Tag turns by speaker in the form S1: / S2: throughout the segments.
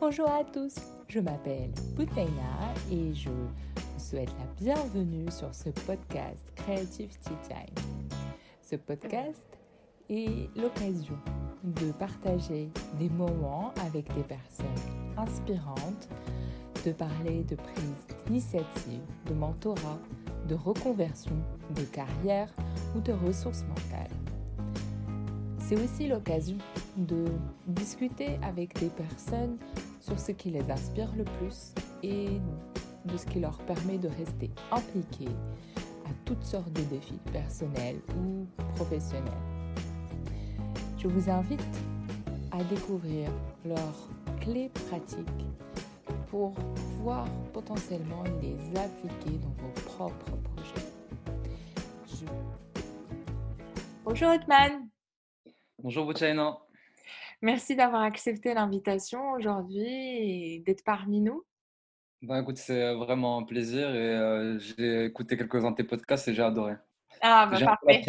S1: Bonjour à tous, je m'appelle Boutaina et je vous souhaite la bienvenue sur ce podcast Creative Tea Time. Ce podcast est l'occasion de partager des moments avec des personnes inspirantes, de parler de prise d'initiative, de mentorat, de reconversion, de carrière ou de ressources mentales. C'est aussi l'occasion de discuter avec des personnes sur ce qui les inspire le plus et de ce qui leur permet de rester impliqués à toutes sortes de défis personnels ou professionnels. Je vous invite à découvrir leurs clés pratiques pour pouvoir potentiellement les appliquer dans vos propres projets. Bonjour Otman.
S2: Bonjour Bouchaina.
S1: Merci d'avoir accepté l'invitation aujourd'hui et d'être parmi nous.
S2: Ben, écoute, c'est vraiment un plaisir et euh, j'ai écouté quelques-uns de tes podcasts et j'ai adoré.
S1: Ah, bah, parfait.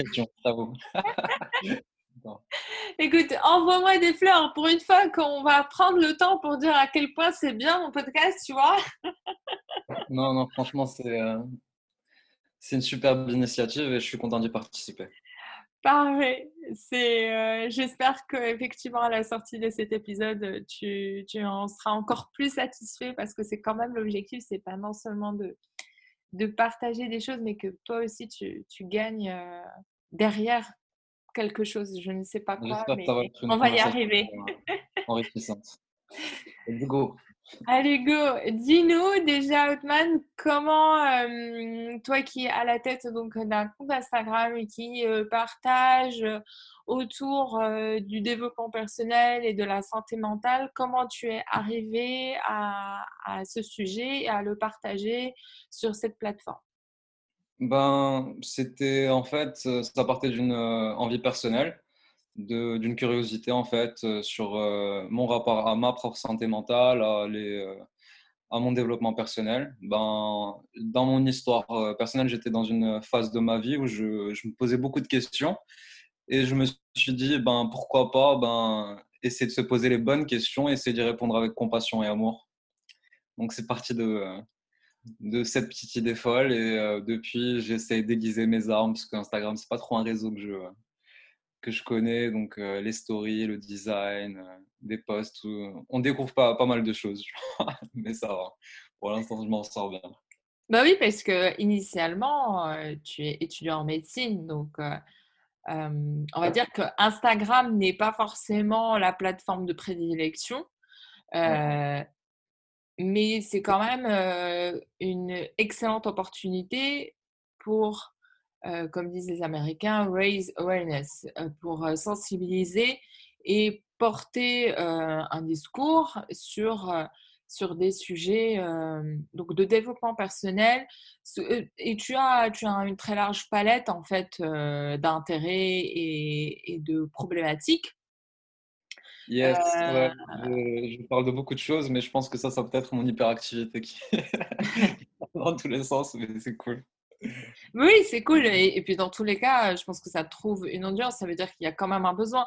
S1: Écoute, envoie-moi des fleurs pour une fois qu'on va prendre le temps pour dire à quel point c'est bien mon podcast, tu vois.
S2: non, non, franchement, c'est euh, c'est une superbe initiative et je suis content d'y participer.
S1: Parfait. C'est, euh, j'espère qu'effectivement, à la sortie de cet épisode, tu, tu, en seras encore plus satisfait parce que c'est quand même l'objectif, c'est pas non seulement de, de partager des choses, mais que toi aussi, tu, tu gagnes euh, derrière quelque chose. Je ne sais pas quoi, mais on va y arriver.
S2: Euh, enrichissante. Let's go.
S1: Allez, go. Dis-nous déjà, Outman, comment euh, toi qui es à la tête d'un compte Instagram et qui euh, partage autour euh, du développement personnel et de la santé mentale, comment tu es arrivé à, à ce sujet et à le partager sur cette plateforme?
S2: Ben, c'était en fait, ça partait d'une envie personnelle d'une curiosité en fait euh, sur euh, mon rapport à ma propre santé mentale, à, euh, mon développement personnel. Ben, dans mon histoire personnelle, j'étais dans une phase de ma vie où je, me posais beaucoup de questions et je me suis dit ben, pourquoi pas ben, essayer de se poser les bonnes questions essayer d'y répondre avec compassion et amour. Donc c'est parti de, de cette petite idée folle et depuis j'essaie d'aiguiser mes armes parce qu'Instagram c'est pas trop un réseau que je que je connais, donc euh, les stories, le design, euh, des posts. On découvre pas, pas mal de choses, mais ça va. Pour l'instant, je m'en sors bien.
S1: Bah oui, parce que initialement, euh, tu es étudiant en médecine, donc on va dire que Instagram n'est pas forcément la plateforme de prédilection, mais c'est quand même une excellente opportunité pour euh, comme disent les Américains, raise awareness, euh, pour euh, sensibiliser et porter un discours sur, sur des sujets donc de développement personnel. Et tu as, tu as une très large palette en fait d'intérêts et, et, de problématiques.
S2: Yes, je, parle de beaucoup de choses, mais je pense que ça, ça peut être mon hyperactivité qui dans tous les sens, mais c'est cool.
S1: Oui, c'est cool. Et, puis, dans tous les cas, je pense que ça trouve une audience. Ça veut dire qu'il y a quand même un besoin.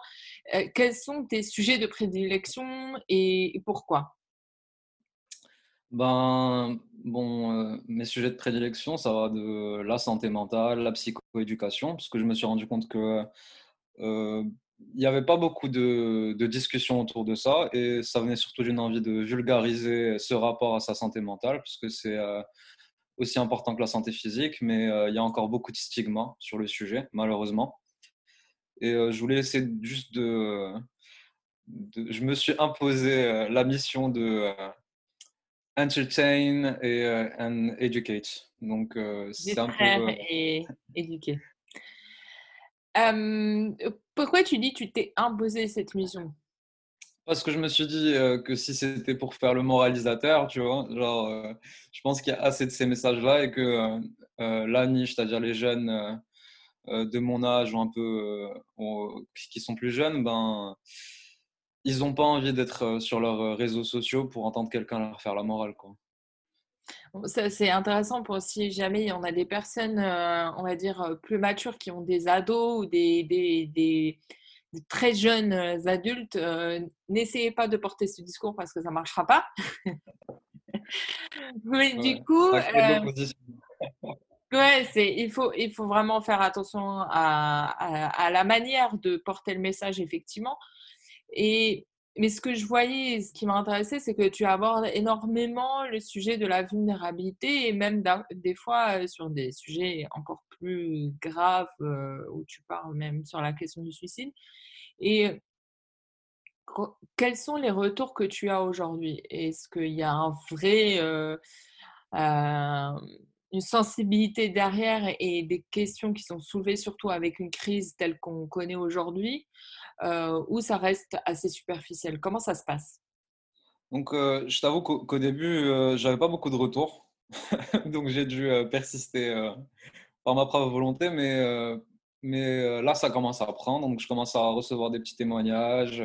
S1: Euh, quels sont tes sujets de prédilection et, pourquoi?
S2: Ben, bon, euh, mes sujets de prédilection, ça va de la santé mentale, la psychoéducation, parce que je me suis rendu compte que euh, n'y avait pas beaucoup de, discussions autour de ça, et ça venait surtout d'une envie de vulgariser ce rapport à sa santé mentale, parce que c'est aussi important que la santé physique, mais euh, il y a encore beaucoup de stigmas sur le sujet, malheureusement. Et euh, je voulais essayer juste de, Je me suis imposé euh, la mission de entertain et and educate. Donc, c'est un peu.
S1: et éduquer. pourquoi tu dis tu t'es imposé cette mission?
S2: Parce que je me suis dit euh, que si c'était pour faire le moralisateur, tu vois, genre, euh, je pense qu'il y a assez de ces messages-là et que euh, la niche, c'est-à-dire les jeunes de mon âge ou un peu qui sont plus jeunes, ben, ils n'ont pas envie d'être sur leurs réseaux sociaux pour entendre quelqu'un leur faire la morale, quoi.
S1: C'est intéressant pour si jamais on a des personnes, on va dire, plus matures qui ont des ados ou des, des très jeunes adultes, n'essayez pas de porter ce discours parce que ça ne marchera pas. Mais du coup, ouais, c'est, il, faut, il faut vraiment faire attention à, à, la manière de porter le message, effectivement. Et mais ce que je voyais, ce qui m'a intéressé, c'est que tu abordes énormément le sujet de la vulnérabilité et même des fois sur des sujets encore plus graves où tu parles même sur la question du suicide. Et quels sont les retours que tu as aujourd'hui? Est-ce qu'il y a un vrai, une sensibilité derrière et des questions qui sont soulevées surtout avec une crise telle qu'on connaît aujourd'hui? euh, ou ça reste assez superficiel? Comment ça se passe?
S2: Donc, euh, je t'avoue qu'au début, euh, j'avais pas beaucoup de retours. Donc, j'ai dû persister par ma propre volonté. Mais, mais là, ça commence à prendre. Donc, je commence à recevoir des petits témoignages,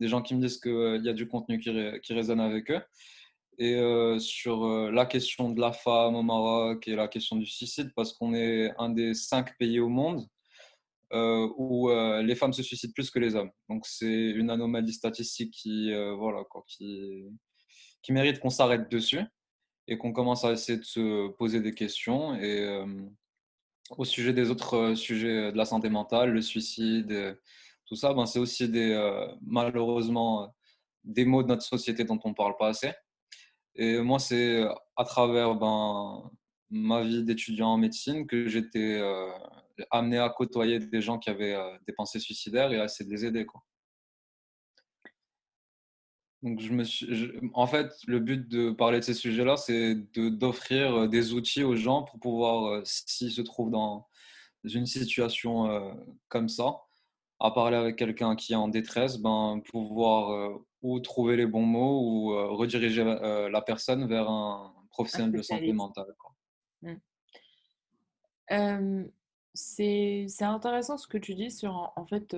S2: des gens qui me disent qu'il y a du contenu qui, qui résonne avec eux. Et sur la question de la femme au Maroc et la question du suicide, parce qu'on est un des cinq pays au monde euh, où euh, les femmes se suicident plus que les hommes. Donc c'est une anomalie statistique qui, euh, voilà, qui mérite qu'on s'arrête dessus et qu'on commence à essayer de se poser des questions. Et au sujet des autres sujets de la santé mentale, le suicide, tout ça, ben, c'est aussi des, malheureusement des mots de notre société dont on ne parle pas assez. Et moi, c'est à travers ben, ma vie d'étudiant en médecine que j'étais amené à côtoyer des gens qui avaient euh, des pensées suicidaires et à essayer de les aider. Quoi. Donc, je me suis, en fait, le but de parler de ces sujets-là, c'est d'offrir euh, des outils aux gens pour pouvoir, euh, s'ils se trouvent dans une situation comme ça, à parler avec quelqu'un qui est en détresse, ben, pouvoir ou trouver les bons mots ou rediriger la personne vers un professionnel de santé mentale. Quoi.
S1: C'est intéressant ce que tu dis sur, en fait,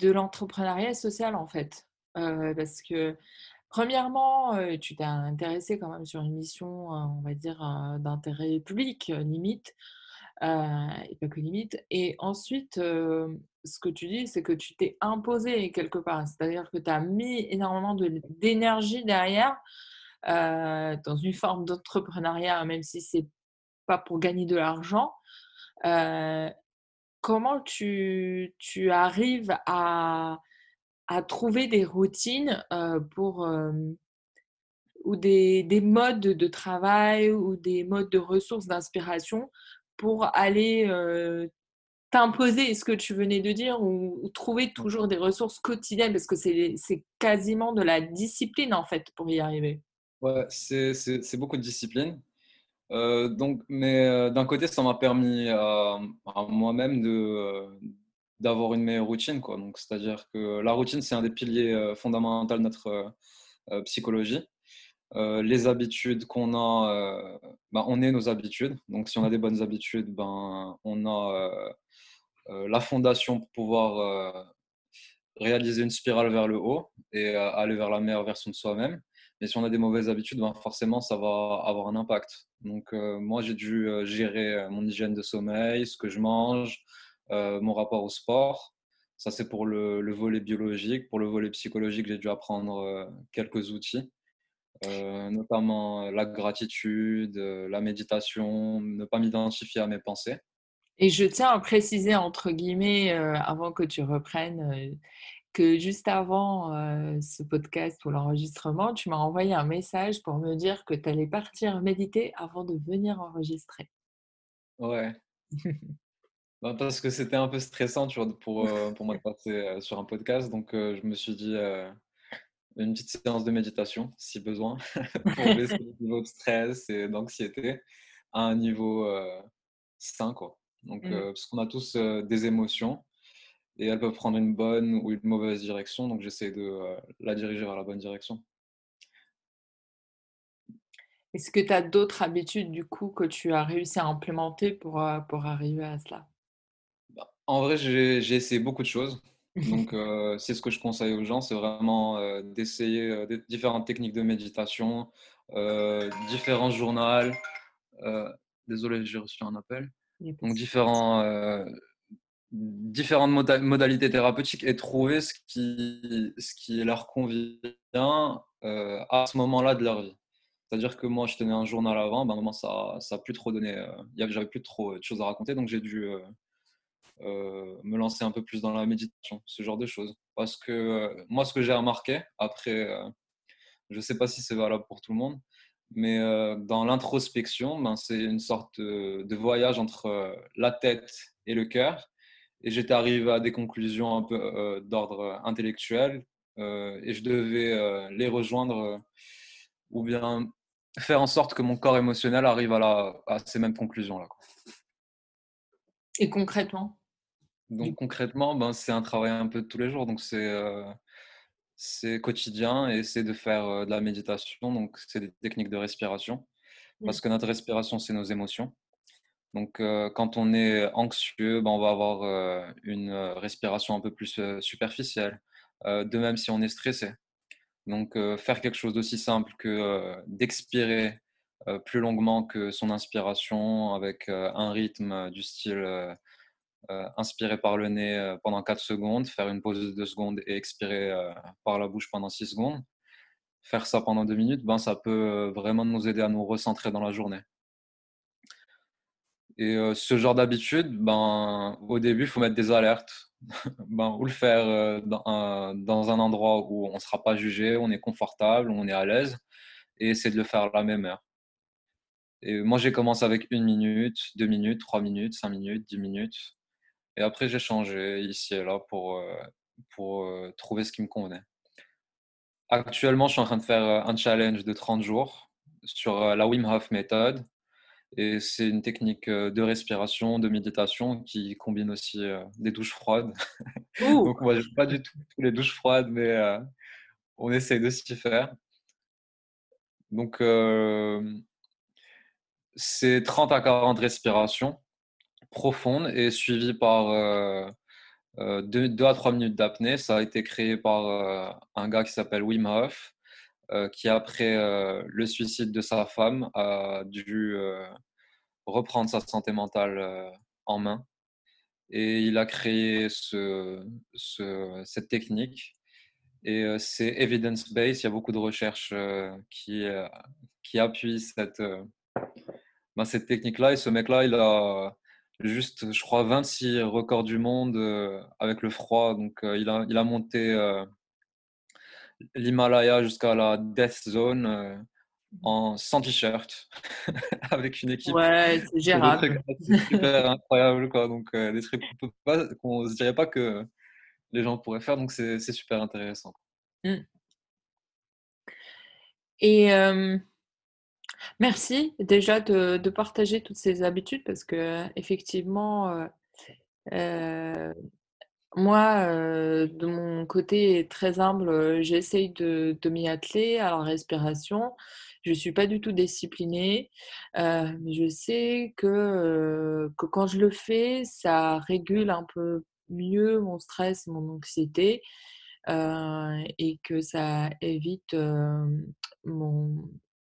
S1: de l'entrepreneuriat social, en fait. parce que, premièrement, tu t'es intéressé quand même sur une mission, on va dire, d'intérêt public, limite, et pas que limite. Et ensuite, ce que tu dis, c'est que tu t'es imposé quelque part. C'est-à-dire que tu as mis énormément d'énergie derrière dans une forme d'entrepreneuriat, même si c'est pas pour gagner de l'argent. Euh, comment tu, tu arrives à, à, trouver des routines euh, pour, euh, ou des, des, modes de travail ou des modes de ressources d'inspiration pour aller t'imposer? Ce que tu venais de dire ou, trouver toujours des ressources quotidiennes? Parce que c'est quasiment de la discipline en fait pour y arriver.
S2: Ouais, c'est beaucoup de discipline. Euh, donc, mais euh, d'un côté, ça m'a permis à, moi-même euh, d'avoir une meilleure routine. Quoi. Donc, c'est-à-dire que la routine, c'est un des piliers fondamentaux de notre psychologie. les habitudes qu'on a, ben, on est nos habitudes. Donc, si on a des bonnes habitudes, ben, on a la fondation pour pouvoir réaliser une spirale vers le haut et aller vers la meilleure version de soi-même. Mais si on a des mauvaises habitudes, ben forcément, ça va avoir un impact. Donc, euh, moi, j'ai dû euh, gérer euh, mon hygiène de sommeil, ce que je mange, mon rapport au sport. Ça, c'est pour le, volet biologique. Pour le volet psychologique, j'ai dû apprendre quelques outils, notamment la gratitude, la méditation, ne pas m'identifier à mes pensées.
S1: Et je tiens à préciser, entre guillemets, avant que tu reprennes, que juste avant ce podcast ou l'enregistrement, tu m'as envoyé un message pour me dire que tu allais partir méditer avant de venir enregistrer.
S2: Ouais. Bah, parce que c'était un peu stressant tu vois, pour, pour moi de passer sur un podcast. Donc, je me suis dit une petite séance de méditation, si besoin, pour baisser le niveau de stress et d'anxiété à un niveau sain. Quoi. Donc, mmh. parce qu'on a tous des émotions et elles peuvent prendre une bonne ou une mauvaise direction. Donc j'essaie de euh, la diriger vers la bonne direction.
S1: Est-ce que tu as d'autres habitudes du coup que tu as réussi à implémenter pour, euh, pour arriver à cela?
S2: Bah, En vrai, j'ai essayé beaucoup de choses. Donc, euh, c'est ce que je conseille aux gens, c'est vraiment d'essayer différentes techniques de méditation, différents journaux. désolé, j'ai reçu un appel. Donc, différents différentes modalités thérapeutiques et trouver ce qui, ce qui leur convient euh, à ce moment-là de leur vie. C'est-à-dire que moi, je tenais un journal avant, ben, ça n'a plus trop donné, euh, j'avais plus trop de choses à raconter, donc j'ai dû euh, me lancer un peu plus dans la méditation, ce genre de choses. Parce que moi, ce que j'ai remarqué, après, je ne sais pas si c'est valable pour tout le monde, mais dans l'introspection, ben, c'est une sorte de voyage entre la tête et le cœur et j'étais arrivé à des conclusions un peu euh, d'ordre intellectuel euh, et je devais euh, les rejoindre ou bien faire en sorte que mon corps émotionnel arrive à, la, à ces mêmes conclusions-là.
S1: Et concrètement?
S2: Donc concrètement, ben, c'est un travail un peu de tous les jours. Donc c'est c'est quotidien et c'est de faire de la méditation. Donc c'est des techniques de respiration. Parce que notre respiration, c'est nos émotions. Donc, euh, quand on est anxieux, ben, on va avoir euh, une euh, respiration un peu plus superficielle. de même si on est stressé. Donc, faire quelque chose d'aussi simple que d'expirer plus longuement que son inspiration avec un rythme du style inspirer par le nez pendant 4 secondes, faire une pause de 2 secondes et expirer par la bouche pendant 6 secondes. Faire ça pendant 2 minutes, ben, ça peut vraiment nous aider à nous recentrer dans la journée. Et ce genre d'habitude, ben, au début, il faut mettre des alertes. ben, ou le faire dans un, dans un endroit où on ne sera pas jugé, on est confortable, on est à l'aise, et essayer de le faire à la même heure. Et moi, j'ai commencé avec une minute, deux minutes, trois minutes, cinq minutes, dix minutes. Et après, j'ai changé ici et là pour, pour trouver ce qui me convenait. Actuellement, je suis en train de faire un challenge de 30 jours sur la Wim Hof méthode et c'est une technique de respiration, de méditation qui combine aussi des douches froides. Donc moi, je pas du tout les douches froides, mais on essaye de s'y faire. Donc c'est 30 à 40 respirations profondes et suivies par 2 à 3 minutes d'apnée. Ça a été créé par un gars qui s'appelle Wim Hof euh, qui après euh, le suicide de sa femme a dû euh, reprendre sa santé mentale en main. Et il a créé ce, cette technique. Et c'est evidence-based, il y a beaucoup de recherches qui, qui appuient cette, ben, cette technique-là. Et ce mec-là, il a juste, je crois, 26 records du monde avec le froid. Donc, il, a, il a monté l'Himalaya jusqu'à la Death Zone euh, en sans t-shirt avec une équipe.
S1: Ouais, c'est gérable.
S2: C'est super incroyable quoi. Donc euh, des trucs qu'on ne se dirait pas que les gens pourraient faire. Donc c'est super intéressant. Mmh.
S1: Et merci déjà de, de, partager toutes ces habitudes parce que effectivement. Euh, moi, de mon côté très humble, j'essaye de, m'y atteler à la respiration. Je ne suis pas du tout disciplinée, mais je sais que, que quand je le fais, ça régule un peu mieux mon stress, mon anxiété, et que ça évite mon,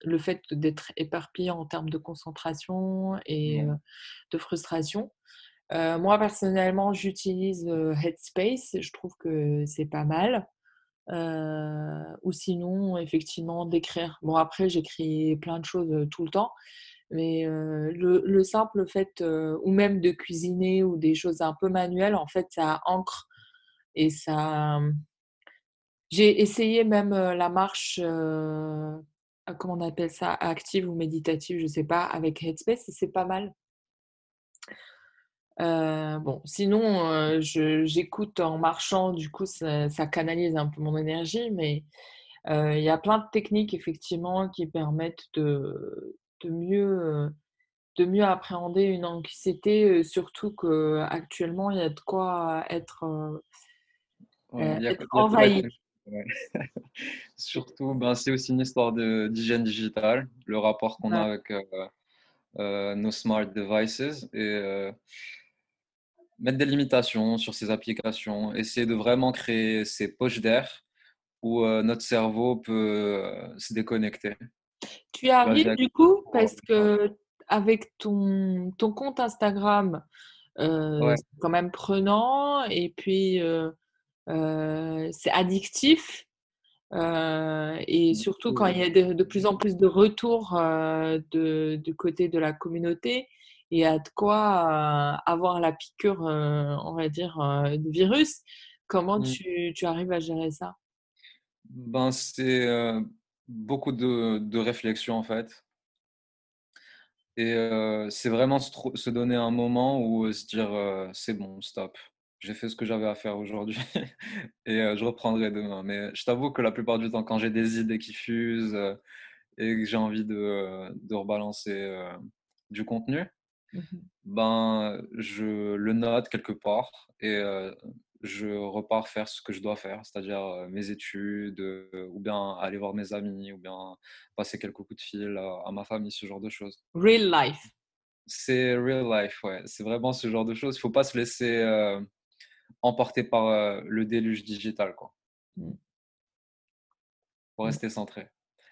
S1: le fait d'être éparpillé en termes de concentration et de frustration. Euh, moi, personnellement, j'utilise Headspace. Je trouve que c'est pas mal. Euh, ou sinon, effectivement, d'écrire. Bon, après, j'écris plein de choses tout le temps. Mais le, simple fait, ou même de cuisiner ou des choses un peu manuelles, en fait, ça ancre et ça. J'ai essayé même la marche, comment on appelle ça, active ou méditative, je sais pas, avec Headspace et c'est pas mal. Euh, bon, sinon, euh, j'écoute en marchant, du coup, ça, canalise un peu mon énergie, mais euh, il y a plein de techniques, effectivement, qui permettent de, de mieux, de mieux appréhender une anxiété, surtout qu'actuellement, il y a de quoi être, envahi.
S2: surtout, ben, c'est aussi une histoire d'hygiène digitale, le rapport qu'on a avec nos smart devices. Et mettre des limitations sur ces applications, essayer de vraiment créer ces poches d'air où euh, notre cerveau peut euh, se déconnecter.
S1: Tu y arrives du coup parce que avec ton, ton compte Instagram, c'est quand même prenant et puis c'est addictif. et surtout quand il y a de, plus en plus de retours de, du côté de la communauté, y a de quoi avoir la piqûre, on va dire, de virus. Comment mmh. tu, tu, arrives à gérer ça?
S2: Ben, C'est beaucoup de, de réflexion en fait. Et c'est vraiment se, donner un moment où se dire c'est bon, stop, j'ai fait ce que j'avais à faire aujourd'hui et je reprendrai demain. Mais je t'avoue que la plupart du temps, quand j'ai des idées qui fusent et que j'ai envie de, de rebalancer du contenu, mmh ben, je le note quelque part et je repars faire ce que je dois faire, c'est-à-dire mes études, ou bien aller voir mes amis, ou bien passer quelques coups de fil à, ma famille, ce genre de choses.
S1: Real life.
S2: C'est real life, ouais. C'est vraiment ce genre de choses. Il ne faut pas se laisser emporter par le déluge digital, quoi. Mmh. Faut mmh. rester centré.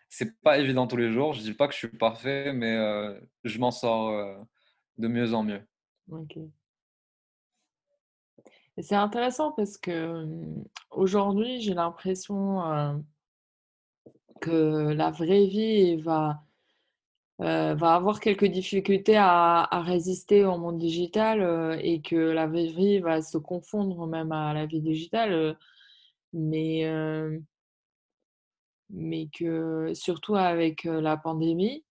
S2: C'est pas évident tous les jours. Je dis pas que je suis parfait, mais je m'en sors de mieux en mieux.
S1: Ok c'est intéressant parce que mmh, aujourd'hui, j'ai l'impression que la vraie vie va, va avoir quelques difficultés à, résister au monde digital et que la vraie vie va se confondre même à la vie digitale. mais, mais que surtout avec la pandémie,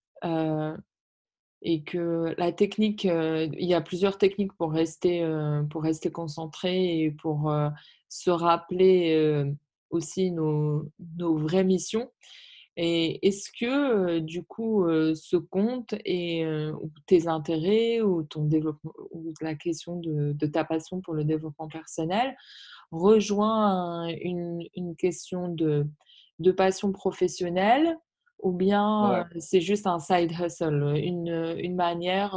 S1: et que la technique, il y a plusieurs techniques pour rester, pour rester concentré et pour se rappeler aussi nos, vraies missions. Et est-ce que du coup ce compte et tes intérêts ou ton développement ou la question de, ta passion pour le développement personnel rejoint une, question de passion professionnelle ou bien c'est juste un side hustle, une, une manière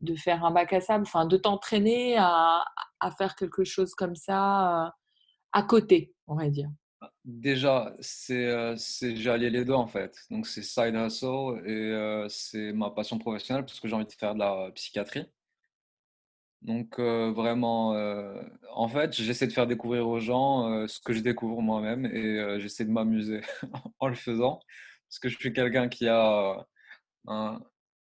S1: de faire un bac à sable, enfin de t'entraîner à, à, faire quelque chose comme ça à côté, on va dire?
S2: Bah, déjà, c'est j'ai allié les deux en fait. Donc c'est side hustle et c'est ma passion professionnelle parce que j'ai envie de faire de la psychiatrie. Donc vraiment, en fait, j'essaie de faire découvrir aux gens ce que je découvre moi-même et j'essaie de m'amuser en le faisant parce que je suis quelqu'un qui a un...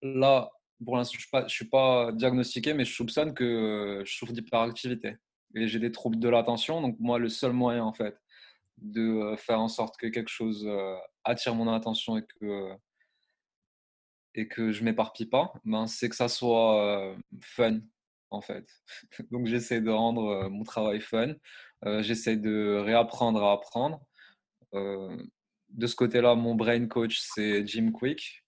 S2: là pour l'instant je ne suis, pas diagnostiqué mais je soupçonne que je souffre d'hyperactivité et j'ai des troubles de l'attention. Donc moi le seul moyen en fait de faire en sorte que quelque chose attire mon attention et que et que je m'éparpille pas ben c'est que ça soit fun en fait. Donc j'essaie de rendre mon travail fun j'essaie de réapprendre à apprendre de ce côté-là, mon brain coach, c'est Jim Quick.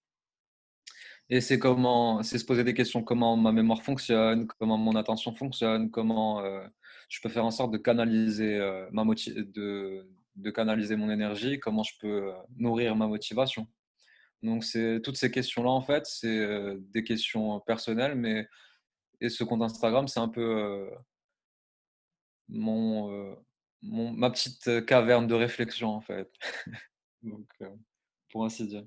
S2: Et c'est comment, c'est se poser des questions, comment ma mémoire fonctionne, comment mon attention fonctionne, comment euh, je peux faire en sorte de canaliser euh, ma de, de, canaliser mon énergie, comment je peux euh, nourrir ma motivation. Donc c'est toutes ces questions-là en fait, c'est des questions personnelles, mais et ce compte Instagram, c'est un peu mon, mon ma petite caverne de réflexion en fait. Donc, euh, pour ainsi dire.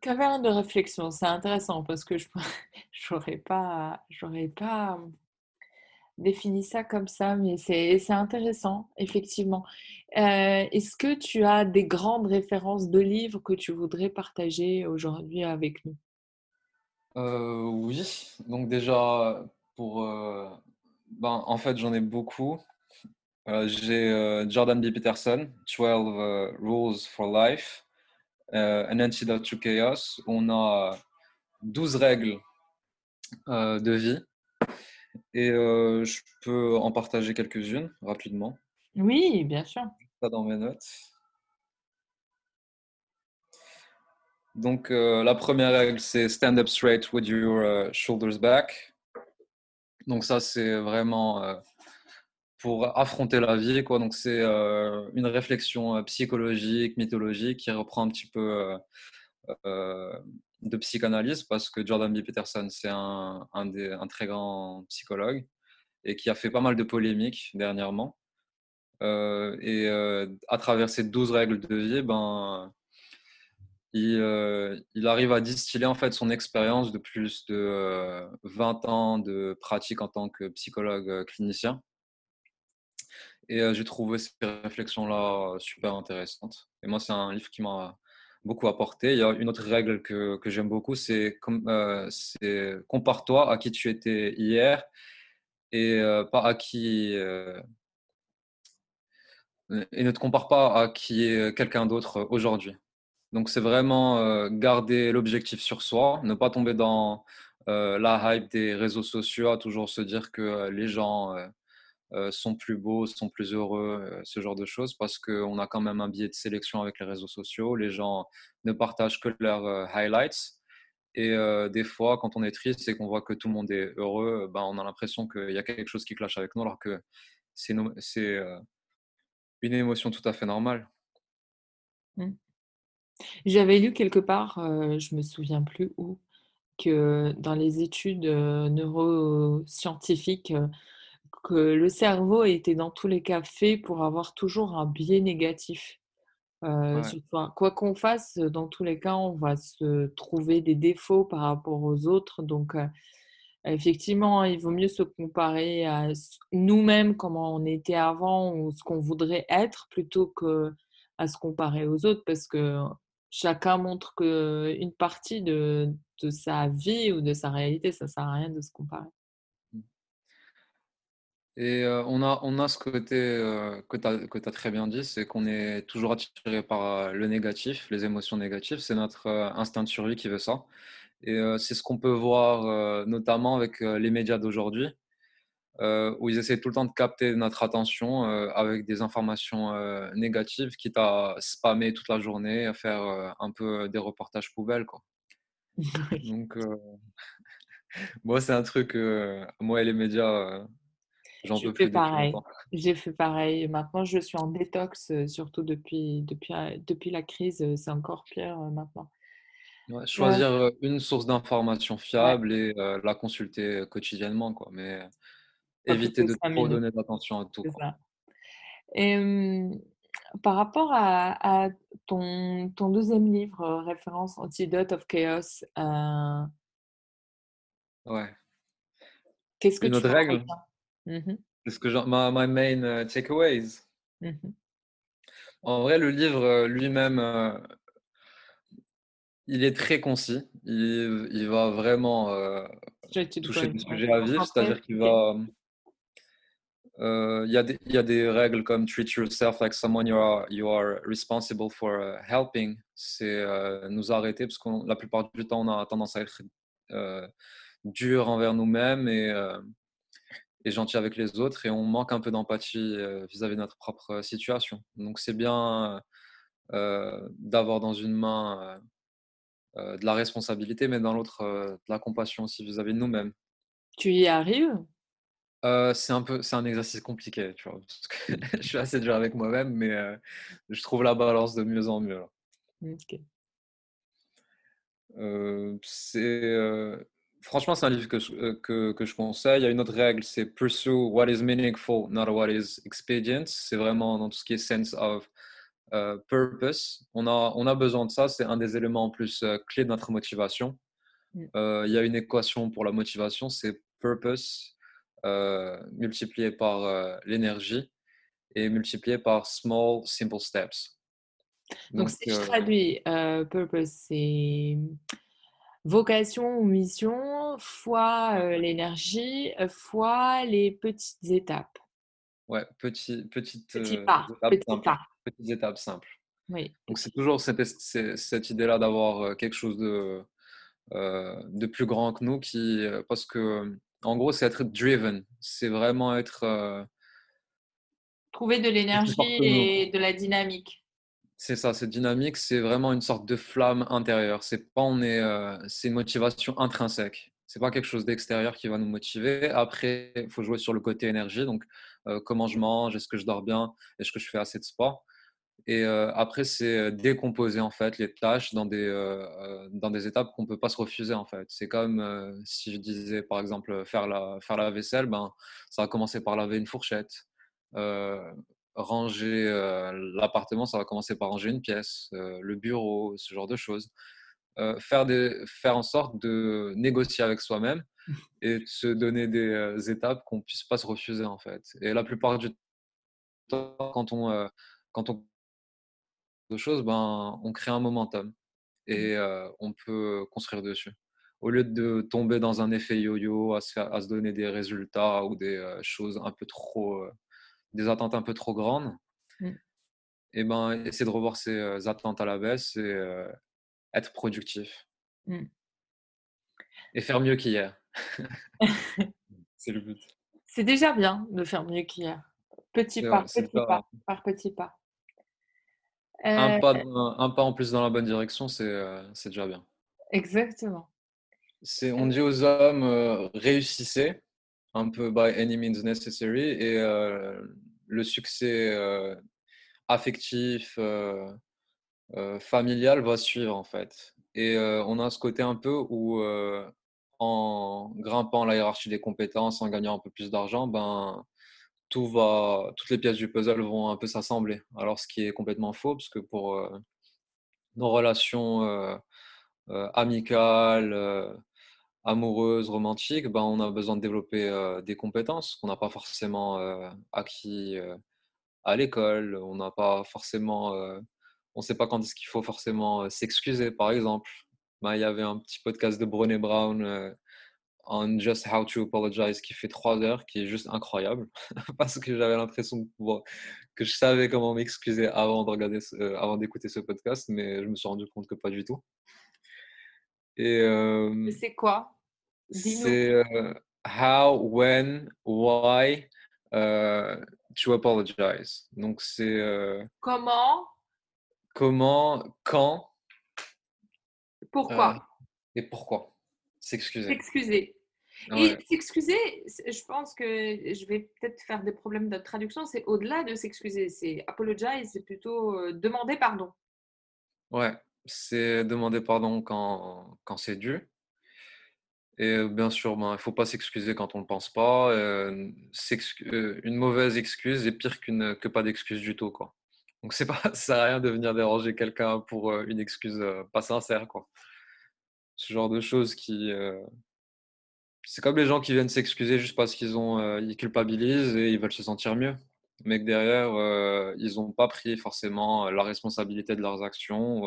S1: Caverne de réflexion, c'est intéressant parce que je n'aurais pas, j'aurais pas défini ça comme ça, mais c'est intéressant, effectivement. Euh, est-ce que tu as des grandes références de livres que tu voudrais partager aujourd'hui avec nous?
S2: Euh, Oui, donc déjà, pour, ben, en fait, j'en ai beaucoup. Euh, j'ai euh, Jordan B. Peterson, 12 euh, Rules for Life, An Antidote to Chaos. On a 12 règles de vie. Et je peux en partager quelques-unes rapidement.
S1: Oui, bien sûr.
S2: Pas dans mes notes. Donc, la première règle, c'est stand up straight with your shoulders back. Donc, ça, c'est vraiment pour affronter la vie. Quoi. Donc, c'est euh, une réflexion euh, psychologique, mythologique qui reprend un petit peu euh, de psychanalyse parce que Jordan B. Peterson, c'est un, un, très grand psychologue et qui a fait pas mal de polémiques dernièrement. et à travers ces 12 règles de vie, ben, il, il, arrive à distiller en fait son expérience de plus de 20 ans de pratique en tant que psychologue clinicien. Et j'ai trouvé ces réflexions-là super intéressantes. Et moi, c'est un livre qui m'a beaucoup apporté. Il y a une autre règle que, que j'aime beaucoup, c'est euh, compare-toi à qui tu étais hier et pas à qui et ne te compare pas à qui est quelqu'un d'autre aujourd'hui. Donc c'est vraiment garder l'objectif sur soi, ne pas tomber dans la hype des réseaux sociaux, à toujours se dire que les gens sont plus beaux, sont plus heureux, ce genre de choses, parce qu'on a quand même un biais de sélection avec les réseaux sociaux. Les gens ne partagent que leurs highlights. Et des fois, quand on est triste et qu'on voit que tout le monde est heureux, ben, on a l'impression qu'il y a quelque chose qui clash avec nous, alors que c'est une émotion tout à fait normale.
S1: Mmh. J'avais lu quelque part, je me souviens plus où, que dans les études neuroscientifiques, que le cerveau était dans tous les cas fait pour avoir toujours un biais négatif. Quoi qu'on fasse, dans tous les cas, on va se trouver des défauts par rapport aux autres. Donc, effectivement, il vaut mieux se comparer à nous-mêmes, comment on était avant ou ce qu'on voudrait être, plutôt que à se comparer aux autres, parce que chacun montre une partie de, de sa vie ou de sa réalité. Ça ne sert à rien de se comparer.
S2: Et on, a, on a ce côté que tu as, très bien dit, c'est qu'on est toujours attiré par le négatif, les émotions négatives. C'est notre instinct de survie qui veut ça. Et c'est ce qu'on peut voir notamment avec les médias d'aujourd'hui, où ils essaient tout le temps de capter notre attention avec des informations négatives, quitte à spammer toute la journée, à faire un peu des reportages poubelles. Quoi. Donc, moi, c'est un truc, moi et les médias
S1: J'en peux plus pareil. J'ai fait pareil. Maintenant, je suis en détox, surtout depuis, depuis, depuis la crise. C'est encore pire maintenant.
S2: choisir une source d'information fiable et la consulter quotidiennement. Quoi. Mais éviter de trop donner d'attention à tout.
S1: Et par rapport à, à, ton, ton deuxième livre, référence Antidote of Chaos,
S2: ouais.
S1: qu'est-ce que
S2: une tu autre règle? Mmh C'est ce que genre, my, main uh, takeaways. Mmh en vrai, le livre euh, lui-même, euh, il est très concis. Il, il va vraiment euh, toucher des sujets à vivre, c'est-à-dire qu'il va. Il y, a des, y, a des règles comme treat yourself like someone you are, you are responsible for helping. C'est nous arrêter parce que la plupart du temps, on a tendance à être dur envers nous-mêmes et et gentil avec les autres et on manque un peu d'empathie vis-à-vis de notre propre situation. Donc c'est bien d'avoir dans une main de la responsabilité, mais dans l'autre de la compassion aussi vis-à-vis de nous-mêmes.
S1: Tu y arrives?
S2: C'est un peu, c'est un exercice compliqué, tu vois. je suis assez dur avec moi-même, mais je trouve la balance de mieux en mieux. c'est franchement, c'est un livre que je, euh, que, que je conseille. Il y a une autre règle, c'est Pursue what is meaningful, not what is expedient. C'est vraiment dans tout ce qui est sense of uh, purpose. On a, on a besoin de ça. C'est un des éléments en plus uh, clés de notre motivation. Mm. Euh, il y a une équation pour la motivation, c'est purpose multiplié par l'énergie et multiplié par small, simple steps.
S1: Donc, Donc si je traduis, purpose, c'est vocation ou mission, fois l'énergie, fois les petites étapes.
S2: Ouais, petit, petite,
S1: pas,
S2: étapes, simples, petites étapes simples.
S1: Oui.
S2: Donc c'est toujours cette, cette idée-là d'avoir quelque chose de, de plus grand que nous, qui, parce que en gros c'est être driven, c'est vraiment être...
S1: Trouver de l'énergie et de la dynamique.
S2: C'est ça, c'est dynamique, c'est vraiment une sorte de flamme intérieure. C'est pas on est, euh, c'est une motivation intrinsèque. C'est pas quelque chose d'extérieur qui va nous motiver. Après, il faut jouer sur le côté énergie, donc euh, comment je mange, est-ce que je dors bien, est-ce que je fais assez de sport? Et euh, après, c'est décomposer en fait les tâches dans des dans des étapes qu'on peut pas se refuser en fait. C'est comme si je disais par exemple faire la faire la vaisselle, ben ça va commencer par laver une fourchette ranger l'appartement, ça va commencer par ranger une pièce, le bureau, ce genre de choses. faire, des, faire en sorte de négocier avec soi-même et de se donner des étapes qu'on puisse pas se refuser en fait. Et la plupart du temps, quand on, quand on de choses, ben, on crée un momentum et mmh. on peut construire dessus. Au lieu de tomber dans un effet yo-yo, à se, faire, à se donner des résultats ou des choses un peu trop, des attentes un peu trop grandes, mmh. et eh ben, essayer de revoir ses attentes à la baisse et être productif. Mmh. Et faire mieux qu'hier. c'est le but.
S1: C'est déjà bien de faire mieux qu'hier. Petit pas, petit pas, par petit pas.
S2: Un, pas, un, pas, en plus dans la bonne direction, c'est déjà bien.
S1: Exactement.
S2: On dit aux hommes réussissez un peu by any means necessary et le succès affectif, familial va suivre en fait. Et on a ce côté un peu où en grimpant la hiérarchie des compétences, en gagnant un peu plus d'argent, ben, tout va, toutes les pièces du puzzle vont un peu s'assembler. Alors, ce qui est complètement faux, parce que pour euh, nos relations euh, euh, amicales, amoureuses, romantiques, ben, on a besoin de développer des compétences qu'on n'a pas forcément acquis à l'école. On n'a pas forcément, on ne sait pas quand est-ce qu'il faut forcément s'excuser, par exemple. Ben, il y avait un petit podcast de Brené Brown on Just How to Apologize qui fait trois heures, qui est juste incroyable parce que j'avais l'impression que je savais comment m'excuser avant euh, d'écouter ce podcast, mais je me suis rendu compte que pas du tout.
S1: Et euh, c'est quoi?
S2: C'est euh, How, When, Why to Apologize. Donc c'est
S1: comment,
S2: comment, quand,
S1: pourquoi?
S2: et pourquoi? S'excuser.
S1: S'excuser. Et s'excuser, je pense que je vais peut-être faire des problèmes de traduction, c'est au-delà de s'excuser. C'est apologize, c'est plutôt demander pardon.
S2: Ouais, c'est demander pardon quand, quand c'est dû. Et euh, bien sûr, ben, il ne faut pas s'excuser quand on ne pense pas. Euh, une mauvaise excuse est pire qu'une, que pas d'excuse du tout. Quoi. Donc, c'est pas, ça sert à rien de venir déranger quelqu'un pour une excuse pas sincère. Quoi ce genre de choses qui. Euh, c'est comme les gens qui viennent s'excuser juste parce qu'ils ont, euh, culpabilisent et ils veulent se sentir mieux. Mais que derrière, euh, ils n'ont pas pris forcément la responsabilité de leurs actions,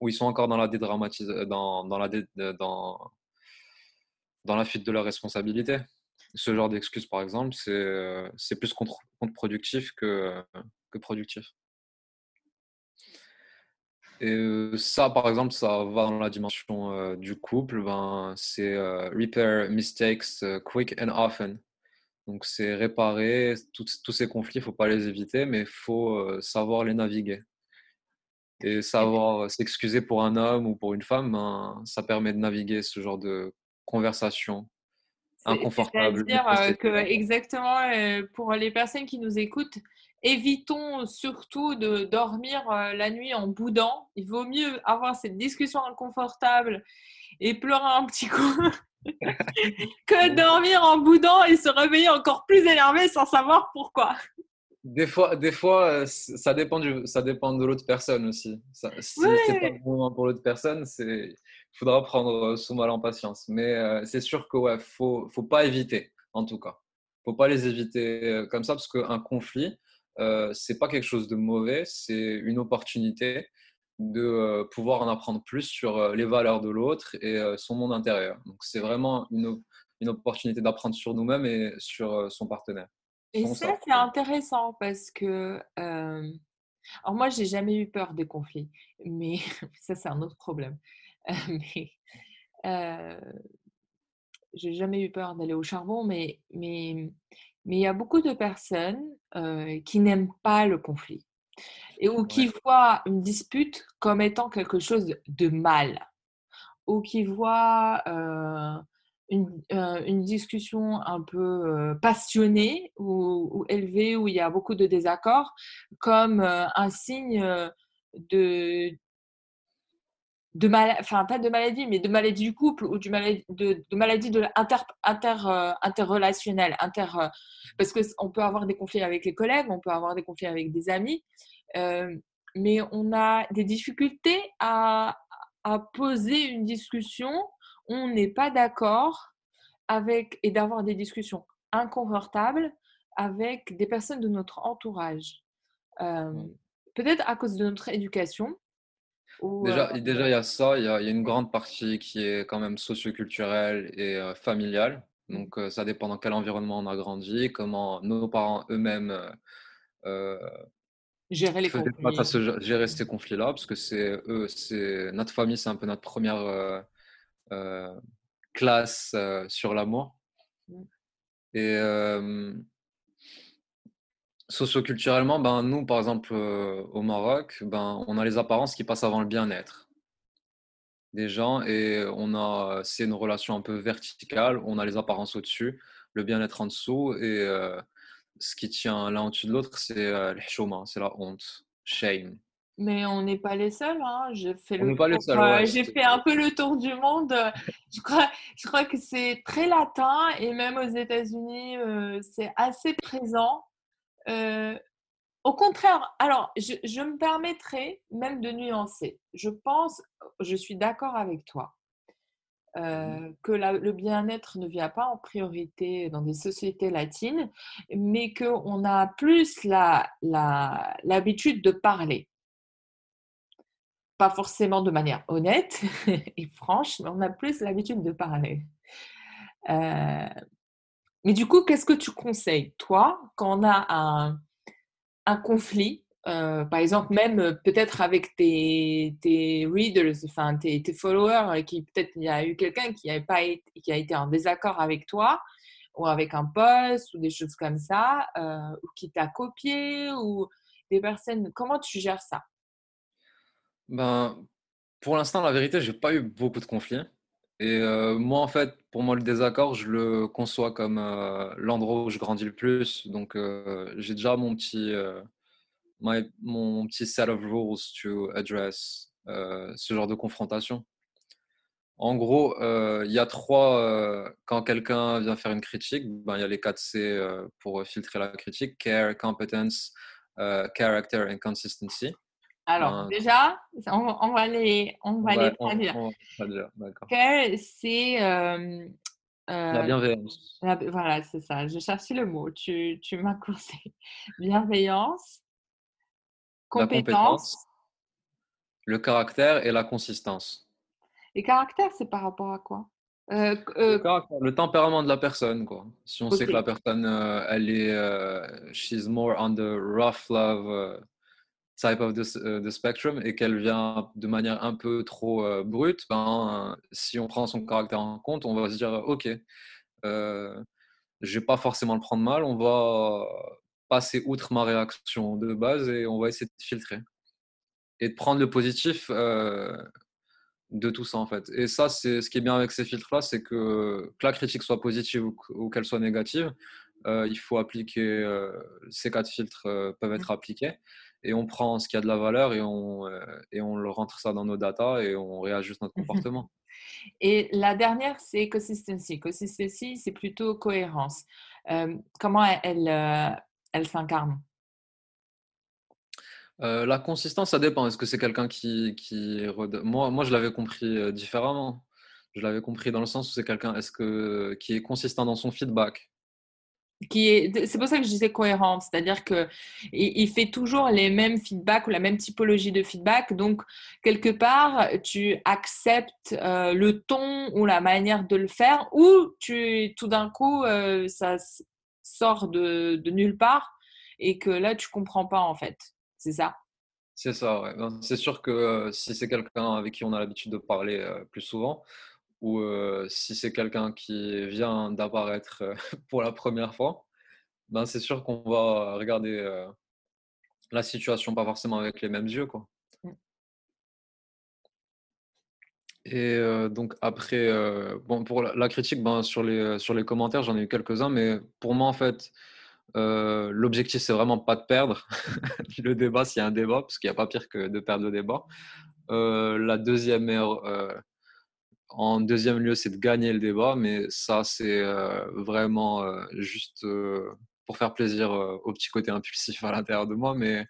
S2: ou ils sont encore dans la dédramatisation, dans, la dans, la fuite de leur responsabilité. Ce genre d'excuses, par exemple, c'est plus contre-productif que, que productif. Et ça, par exemple, ça va dans la dimension du couple. Ben, c'est repair mistakes quick and often. Donc, c'est réparer tous ces conflits. Il ne faut pas les éviter, mais il faut savoir les naviguer. Et savoir s'excuser pour un homme ou pour une femme, ben, ça permet de naviguer ce genre de conversation inconfortable.
S1: C'est-à-dire que, exactement, pour les personnes qui nous écoutent, évitons surtout de dormir euh, la nuit en boudant. Il vaut mieux avoir cette discussion inconfortable et pleurer un petit coup que dormir en boudant et se réveiller encore plus énervé sans savoir pourquoi.
S2: Des fois, des fois euh, ça, dépend du, ça dépend de l'autre personne aussi. si c'est pas le moment pour l'autre personne, il faudra prendre sous mal en patience. Mais euh, c'est sûr qu'il ouais, faut, faut pas éviter, en tout cas. faut pas les éviter comme ça parce qu'un conflit, euh, c'est pas quelque chose de mauvais, c'est une opportunité de euh, pouvoir en apprendre plus sur euh, les valeurs de l'autre et son monde intérieur. Donc c'est vraiment une, une opportunité d'apprendre sur nous-mêmes et sur son partenaire.
S1: Et ça, c'est intéressant parce que... Alors moi, j'ai jamais eu peur des conflits, mais ça, c'est un autre problème. mais j'ai jamais eu peur d'aller au charbon, mais, mais mais il y a beaucoup de personnes qui n'aiment pas le conflit et, ou qui voient une dispute comme étant quelque chose de mal ou qui voient une, une, discussion un peu passionnée ou, élevée où il y a beaucoup de désaccords comme un signe de, de mal, enfin pas de maladie, mais de maladie du couple ou du de, de maladie de inter, inter, euh, interrelationnelle, inter, euh, parce que on peut avoir des conflits avec les collègues, on peut avoir des conflits avec des amis, euh, mais on a des difficultés à, à poser une discussion, on n'est pas d'accord avec et d'avoir des discussions inconfortables avec des personnes de notre entourage. Peut-être à cause de notre éducation,
S2: Déjà, déjà, il y a ça, il y a, il y a une grande partie qui est quand même socioculturelle et euh, familiale. Mmh. Donc, euh, ça dépend dans quel environnement on a grandi, comment nos parents eux-mêmes euh,
S1: gérer les conflits.
S2: Gérer ces conflits-là, parce que c'est eux, c'est notre famille, c'est un peu notre première classe sur l'amour. Et Socioculturellement, ben, nous, par exemple, euh, au Maroc, ben, on a les apparences qui passent avant le bien-être des gens et on a, c'est une relation un peu verticale. On a les apparences au-dessus, le bien-être en dessous et euh, ce qui tient l'un au-dessus de l'autre, c'est euh, c'est la honte, shame.
S1: Mais on n'est pas les seuls. Hein. J'ai fait,
S2: le
S1: j'ai fait un peu le tour du monde. Je crois, je crois que c'est très latin et même aux États-Unis, c'est assez présent. Euh, au contraire, alors je, me permettrai même de nuancer. Je pense, je suis d'accord avec toi, euh, que le bien-être ne vient pas en priorité dans des sociétés latines, mais qu'on a plus l'habitude la, de parler. Pas forcément de manière honnête et franche, mais on a plus l'habitude de parler. Euh, mais du coup, qu'est-ce que tu conseilles, toi, quand on a un, conflit, euh, par exemple, même euh, peut-être avec tes, readers, enfin tes, followers, qui peut-être il y a eu quelqu'un qui, qui a été en désaccord avec toi, ou avec un post, ou des choses comme ça, ou qui t'a copié, ou des personnes. Comment tu gères ça?
S2: Ben, Pour l'instant, la vérité, j'ai pas eu beaucoup de conflits. Et euh, moi, en fait, pour moi, le désaccord, je le conçois comme euh, l'endroit où je grandis le plus. Donc, euh, j'ai déjà mon petit, mon petit set of rules to address ce genre de confrontation. En gros, il y a trois. quand quelqu'un vient faire une critique, ben, il y a les 4 C pour filtrer la critique care, competence, character and consistency.
S1: Alors, déjà, on, va les, on va les traduire. c'est. Euh,
S2: la euh, bienveillance.
S1: voilà, c'est ça. Je cherchais le mot. Tu, tu m'as coursé. Bienveillance, compétence,
S2: le caractère et la consistance.
S1: Et caractère, c'est par rapport à quoi?
S2: Euh, le, tempérament de la personne, quoi. Si on sait que la personne, elle est, she's more on the rough love type of the, euh, spectrum et qu'elle vient de manière un peu trop euh, brute, ben, si on prend son caractère en compte, on va se dire ok, euh, je vais pas forcément le prendre mal, on va passer outre ma réaction de base et on va essayer de filtrer et de prendre le positif euh, de tout ça en fait. Et ça, c'est ce qui est bien avec ces filtres-là, c'est que que la critique soit positive ou, qu'elle soit négative, il faut appliquer ces quatre filtres peuvent être appliqués et on prend ce qui a de la valeur et on, euh, et on le rentre ça dans nos data et on réajuste notre comportement.
S1: Et la dernière, c'est consistency. Consistency, c'est plutôt cohérence. Euh, comment elle, elle, euh, s'incarne?
S2: La consistance, ça dépend. Est-ce que c'est quelqu'un qui... qui... Moi, moi, je l'avais compris différemment. Je l'avais compris dans le sens où c'est quelqu'un est-ce que, qui est consistant dans son feedback?
S1: C'est pour ça que je disais cohérente, c'est-à-dire que il, fait toujours les mêmes feedbacks ou la même typologie de feedback. Donc quelque part, tu acceptes euh, le ton ou la manière de le faire, ou tu tout d'un coup euh, ça sort de, nulle part et que là tu comprends pas en fait. C'est ça?
S2: C'est ça. Ouais. C'est sûr que euh, si c'est quelqu'un avec qui on a l'habitude de parler plus souvent, ou si c'est quelqu'un qui vient d'apparaître pour la première fois, ben c'est sûr qu'on va regarder la situation pas forcément avec les mêmes yeux. Quoi. Mmh. Et donc après, bon, pour la, critique, ben, sur, les, sur les commentaires, j'en ai eu quelques-uns, mais pour moi, en fait, l'objectif, c'est vraiment pas de perdre le débat s'il y a un débat, parce qu'il n'y a pas pire que de perdre le débat. la deuxième meilleure, en deuxième lieu, c'est de gagner le débat, mais ça, c'est vraiment juste pour faire plaisir au petit côté impulsif à l'intérieur de moi. Mais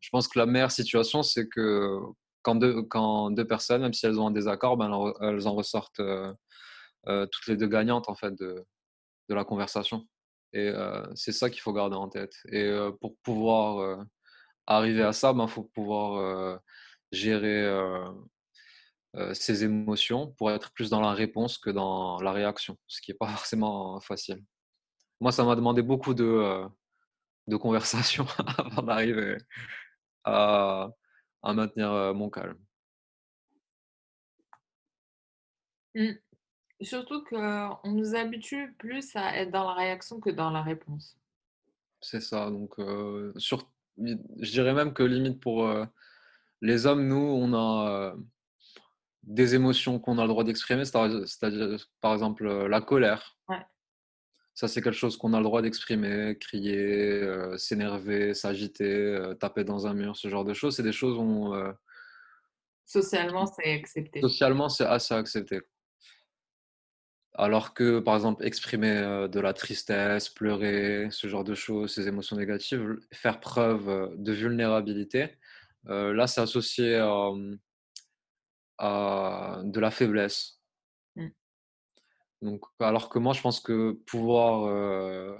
S2: je pense que la meilleure situation, c'est que quand deux, quand deux personnes, même si elles ont un désaccord, ben, elles en ressortent toutes les deux gagnantes en fait de, de la conversation. Et c'est ça qu'il faut garder en tête. Et pour pouvoir arriver à ça, il ben, faut pouvoir gérer ses émotions pour être plus dans la réponse que dans la réaction, ce qui n'est pas forcément facile. Moi, ça m'a demandé beaucoup de, de conversations avant d'arriver à, à, maintenir mon calme.
S1: Mmh. Surtout qu'on nous habitue plus à être dans la réaction que dans la réponse.
S2: C'est ça. Donc, sur, je dirais même que limite pour les hommes, nous, on a des émotions qu'on a le droit d'exprimer, c'est-à-dire par exemple la colère. Ça, c'est quelque chose qu'on a le droit d'exprimer, crier, s'énerver, s'agiter, taper dans un mur, ce genre de choses. C'est des choses où...
S1: Socialement, c'est accepté.
S2: Socialement, c'est assez accepté. Alors que, par exemple, exprimer de la tristesse, pleurer, ce genre de choses, ces émotions négatives, faire preuve de vulnérabilité, là, c'est associé de la faiblesse. Mmh. Donc, alors que moi, je pense que pouvoir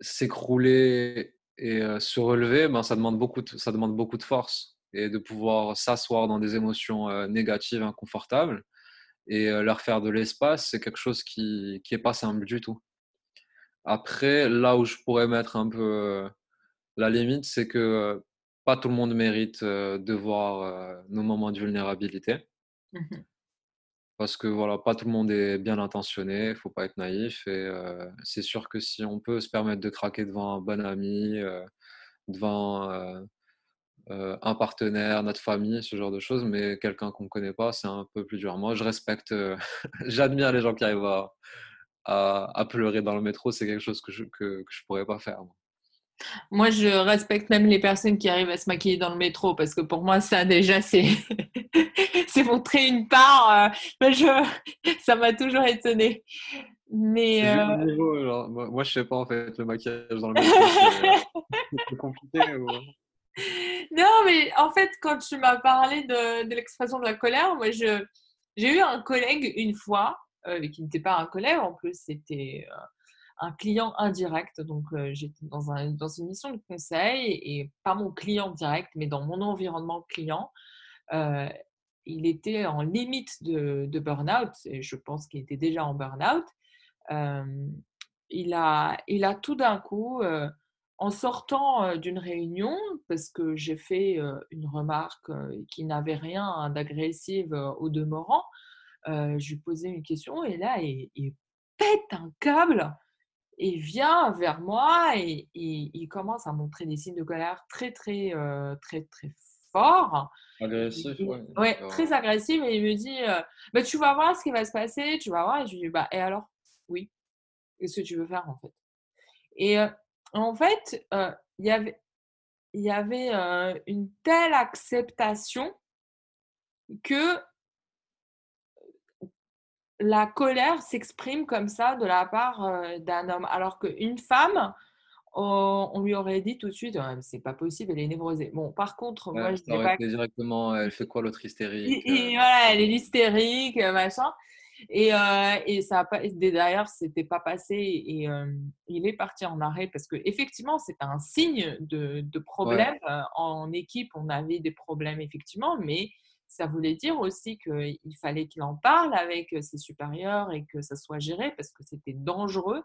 S2: s'écrouler et se relever, ben, ça, demande beaucoup de, ça demande beaucoup de force. Et de pouvoir s'asseoir dans des émotions négatives, inconfortables, et leur faire de l'espace, c'est quelque chose qui n'est pas simple du tout. Après, là où je pourrais mettre un peu la limite, c'est que pas tout le monde mérite de voir nos moments de vulnérabilité. Mmh Parce que voilà, pas tout le monde est bien intentionné, il faut pas être naïf. Et c'est sûr que si on peut se permettre de craquer devant un bon ami, devant un partenaire, notre famille, ce genre de choses, mais quelqu'un qu'on ne connaît pas, c'est un peu plus dur. Moi, je respecte, j'admire les gens qui arrivent à, à, pleurer dans le métro, c'est quelque chose que je ne que, que je pourrais pas faire.
S1: Moi, je respecte même les personnes qui arrivent à se maquiller dans le métro parce que pour moi, ça déjà, c'est c'est montrer une part. Euh, je... Ça m'a toujours étonné. Mais
S2: euh... moi, je sais pas en fait le maquillage dans le métro, c'est compliqué.
S1: non, mais en fait, quand tu m'as parlé de, de l'expression de la colère, moi, j'ai eu un collègue une fois, euh, qui n'était pas un collègue en plus, c'était euh, un client indirect. Donc, euh, j'étais dans, un, dans, une mission de conseil et pas mon client direct, mais dans mon environnement client. il était en limite de, burn-out, et je pense qu'il était déjà en burn-out. il, a, tout d'un coup en sortant d'une réunion, parce que j'ai fait une remarque qui n'avait rien d'agressive au demeurant, je lui posais une question et là, il, pète un câble et vient vers moi et, il commence à montrer des signes de colère très, très, très, très forts.
S2: Agressif,
S1: ouais. très agressif. Et il me dit bah, Tu vas voir ce qui va se passer, tu vas voir. Et je lui dis bah, Et alors? Oui. Qu'est-ce que tu veux faire en fait? Et en fait, il y avait, il y avait une telle acceptation que la colère s'exprime comme ça de la part d'un homme. Alors qu'une femme, on, lui aurait dit tout de suite, c'est pas possible, elle est névrosée. Bon, par contre, moi, je
S2: dis pas. directement, elle fait quoi l'autre hystérique
S1: Voilà, elle est hystérique, machin. Et, euh, et ça a pas, d'ailleurs, c'était pas passé et euh, il est parti en arrêt parce que effectivement, c'est un signe de, de problème. Euh, en équipe, on avait des problèmes effectivement, mais ça voulait dire aussi qu'il fallait qu'il en parle avec ses supérieurs et que ça soit géré parce que c'était dangereux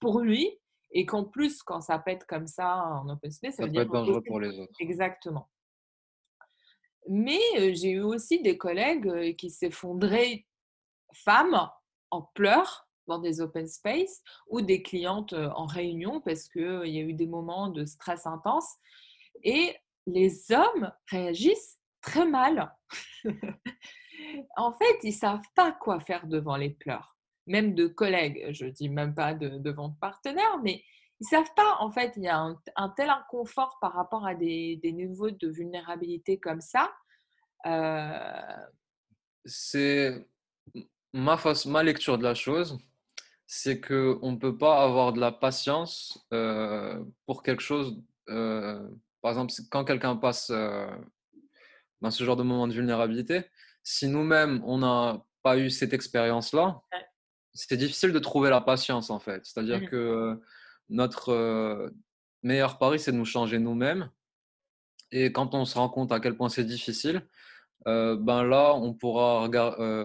S1: pour lui et qu'en plus, quand ça pète comme ça en open space,
S2: ça, ça peut être dangereux pour les autres.
S1: Exactement. Mais j'ai eu aussi des collègues qui s'effondraient femmes en pleurs dans des open space ou des clientes en réunion parce qu'il y a eu des moments de stress intense. Et les hommes réagissent très mal. en fait, ils savent pas quoi faire devant les pleurs, même de collègues. Je dis même pas de, devant de partenaires, mais ils savent pas. En fait, il y a un, tel inconfort par rapport à des, niveaux de vulnérabilité comme ça
S2: C'est ma, ma lecture de la chose, c'est qu'on ne peut pas avoir de la patience pour quelque chose. par exemple, quand quelqu'un passe dans ce genre de moment de vulnérabilité, si nous-mêmes, on n'a pas eu cette expérience-là, c'est difficile de trouver la patience en fait. C'est-à-dire mmh que notre meilleur pari, c'est de nous changer nous-mêmes. Et quand on se rend compte à quel point c'est difficile, ben là, on pourra,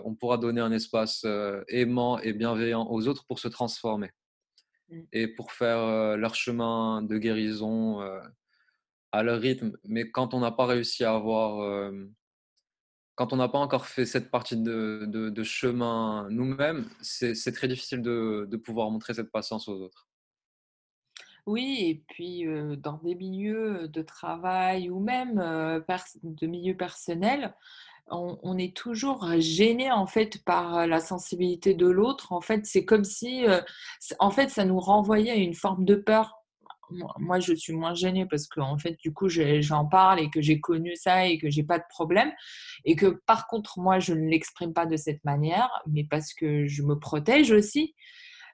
S2: on pourra donner un espace aimant et bienveillant aux autres pour se transformer mmh. et pour faire leur chemin de guérison à leur rythme. Mais quand on n'a pas réussi à avoir quand on n'a pas encore fait cette partie de, chemin nous-mêmes, c'est très difficile de, pouvoir montrer cette patience aux autres.
S1: Oui, et puis dans des milieux de travail ou même de milieux personnels, on, est toujours gêné en fait par la sensibilité de l'autre. En fait, c'est comme si, en fait, ça nous renvoyait à une forme de peur moi, je suis moins gênée parce que, en fait, du coup, j'en parle et que j'ai connu ça et que j'ai pas de problème. Et que, par contre, moi, je ne l'exprime pas de cette manière, mais parce que je me protège aussi.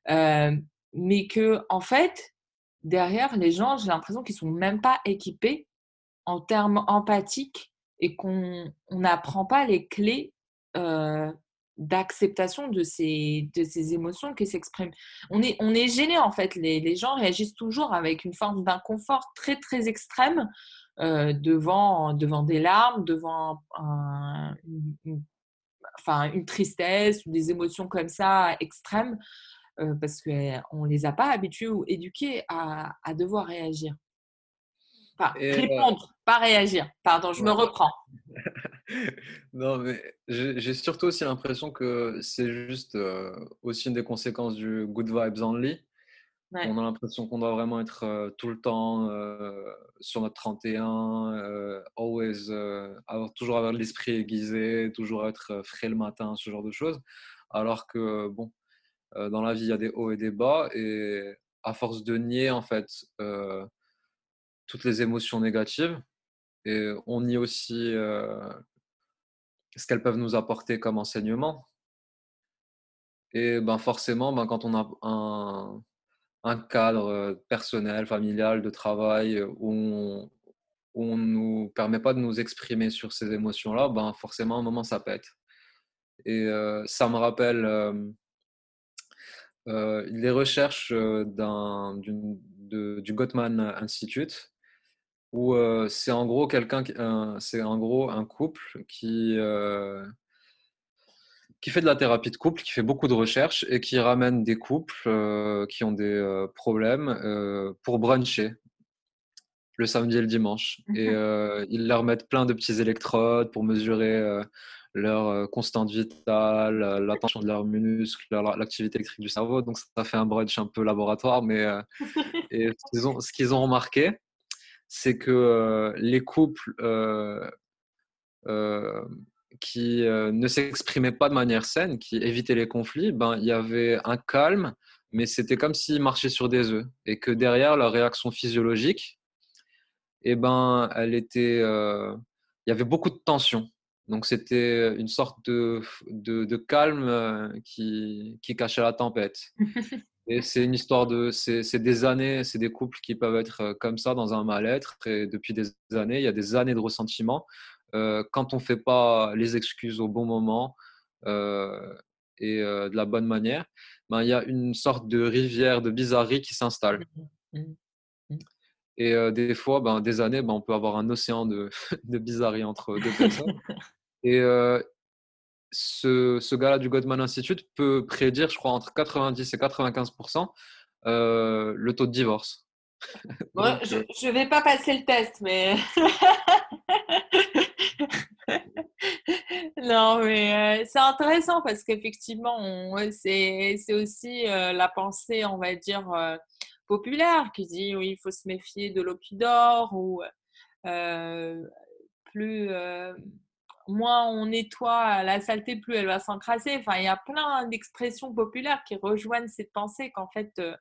S1: Euh, mais que, en fait, derrière, les gens, j'ai l'impression qu'ils sont même pas équipés en termes empathiques et qu'on n'apprend pas les clés euh, d'acceptation de ces, de ces émotions qui s'expriment. On est, on est gêné en fait, les, les, gens réagissent toujours avec une forme d'inconfort très très extrême euh, devant, devant des larmes, devant une, enfin, une tristesse ou des émotions comme ça extrêmes, euh, parce qu'on ne les a pas habitués ou éduqués à, à devoir réagir. Enfin, euh, répondre, pas réagir. Pardon, je me reprends.
S2: non, mais j'ai surtout aussi l'impression que c'est juste euh, aussi une des conséquences du good vibes only. On a l'impression qu'on doit vraiment être euh, tout le temps sur notre 31, always, avoir, toujours avoir l'esprit aiguisé, toujours être frais le matin, ce genre de choses. Alors que, bon, dans la vie, il y a des hauts et des bas. Et à force de nier, en fait, toutes les émotions négatives. Et on nie aussi euh, ce qu'elles peuvent nous apporter comme enseignement. Et ben forcément, ben, quand on a un, cadre personnel, familial, de travail où on ne nous permet pas de nous exprimer sur ces émotions-là, ben forcément, à un moment, ça pète. Et euh, ça me rappelle euh, les recherches du Gottman Institute où c'est en gros quelqu'un, c'est en gros un couple qui qui fait de la thérapie de couple, qui fait beaucoup de recherches et qui ramène des couples qui ont des problèmes pour bruncher le samedi et le dimanche. Et mmh ils leur mettent plein de petits électrodes pour mesurer leur constante vitale, l'attention de leurs muscles, l'activité électrique du cerveau. Donc ça fait un brunch un peu laboratoire, mais et ce qu'ils ont remarqué, c'est que les couples qui ne s'exprimaient pas de manière saine, qui évitaient les conflits, ben, il y avait un calme, mais c'était comme s'ils marchaient sur des œufs. Et que derrière leur réaction physiologique, eh ben, elle était, il y avait beaucoup de tension. Donc c'était une sorte de, calme qui cachait la tempête. Et c'est une histoire de. C'est des années, c'est des couples qui peuvent être euh, comme ça dans un mal-être. Et depuis des années, il y a des années de ressentiment. Euh, quand on ne fait pas les excuses au bon moment euh, et de la bonne manière, ben, il y a une sorte de rivière de bizarrerie qui s'installe. Mmh, mmh, mmh. Et des fois, ben, des années, ben, on peut avoir un océan de, de bizarrerie entre deux personnes. Et ce, ce gars-là du Gottman Institute peut prédire, je crois, entre 90 et 95% euh, le taux de divorce.
S1: je ne vais pas passer le test, mais. non, mais euh, c'est intéressant parce qu'effectivement, c'est aussi euh, la pensée, on va dire, populaire qui dit oui, il faut se méfier de dort ou plus moins on nettoie la saleté, plus elle va s'encrasser. Enfin, il y a plein d'expressions populaires qui rejoignent cette pensée qu'en fait, euh,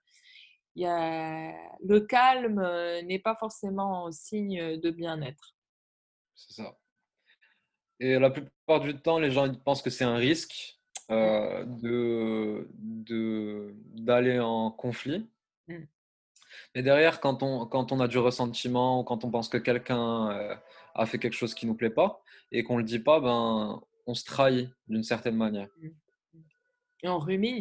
S1: il y a... le calme euh, n'est pas forcément signe de bien-être.
S2: C'est ça. et la plupart du temps, les gens ils pensent que c'est un risque euh, de, de, d'aller en conflit.
S1: Mm.
S2: Mais derrière, quand on, quand on a du ressentiment ou quand on pense que quelqu'un a fait quelque chose qui nous plaît pas et qu'on ne le dit pas, ben, on se trahit d'une certaine manière.
S1: Mm. Et on rumine.